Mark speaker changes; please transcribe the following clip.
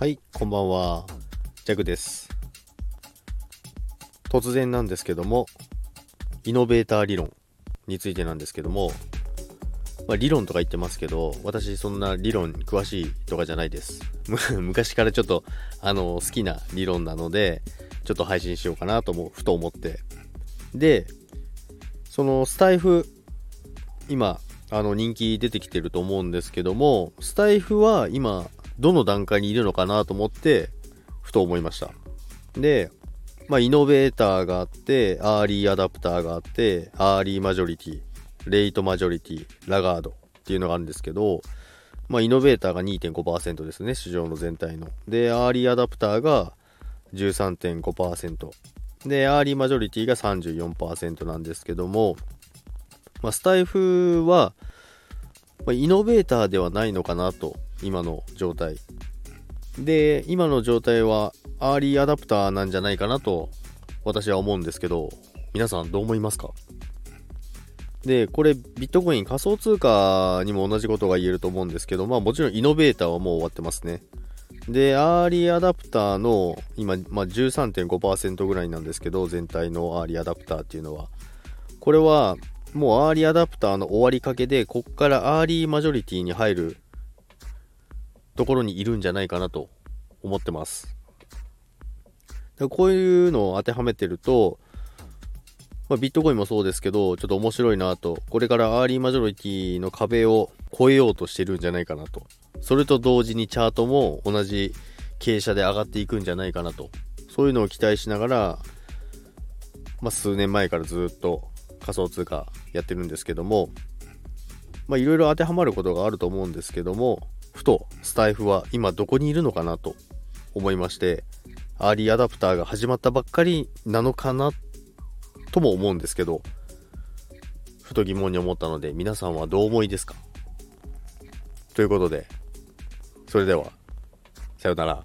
Speaker 1: はい、こんばんは。ジャグです。突然なんですけども、イノベーター理論についてなんですけども、まあ、理論とか言ってますけど、私そんな理論に詳しいとかじゃないです。昔からちょっと、あの、好きな理論なので、ちょっと配信しようかなとも、ふと思って。で、そのスタイフ、今、あの、人気出てきてると思うんですけども、スタイフは今、どの段階にいるのかなと思って、ふと思いました。で、まあ、イノベーターがあって、アーリーアダプターがあって、アーリーマジョリティ、レイトマジョリティ、ラガードっていうのがあるんですけど、まあ、イノベーターが2.5%ですね、市場の全体の。で、アーリーアダプターが13.5%。で、アーリーマジョリティが34%なんですけども、まあ、スタエフは、まあ、イノベーターではないのかなと、今の状態。で、今の状態は、アーリーアダプターなんじゃないかなと、私は思うんですけど、皆さんどう思いますか？で、これ、ビットコイン仮想通貨にも同じことが言えると思うんですけど、まあもちろんイノベーターはもう終わってますね。で、アーリーアダプターの今、まあ、13.5%ぐらいなんですけど、全体のアーリーアダプターっていうのは。これは、もうアーリーアダプターの終わりかけで、こっからアーリーマジョリティに入るところにいるんじゃないかなと思ってます。でこういうのを当てはめてると、まあ、ビットコインもそうですけど、ちょっと面白いなと、これからアーリーマジョリティの壁を越えようとしてるんじゃないかなと。それと同時にチャートも同じ傾斜で上がっていくんじゃないかなと。そういうのを期待しながら、まあ、数年前からずっと仮想通貨やってるんですけども、まあ、いろいろ当てはまることがあると思うんですけども、ふとスタイフは今どこにいるのかなと思いまして、アーリーアダプターが始まったばっかりなのかなとも思うんですけど、ふと疑問に思ったので、皆さんはどう思いですか？ということで、それでは、さよなら。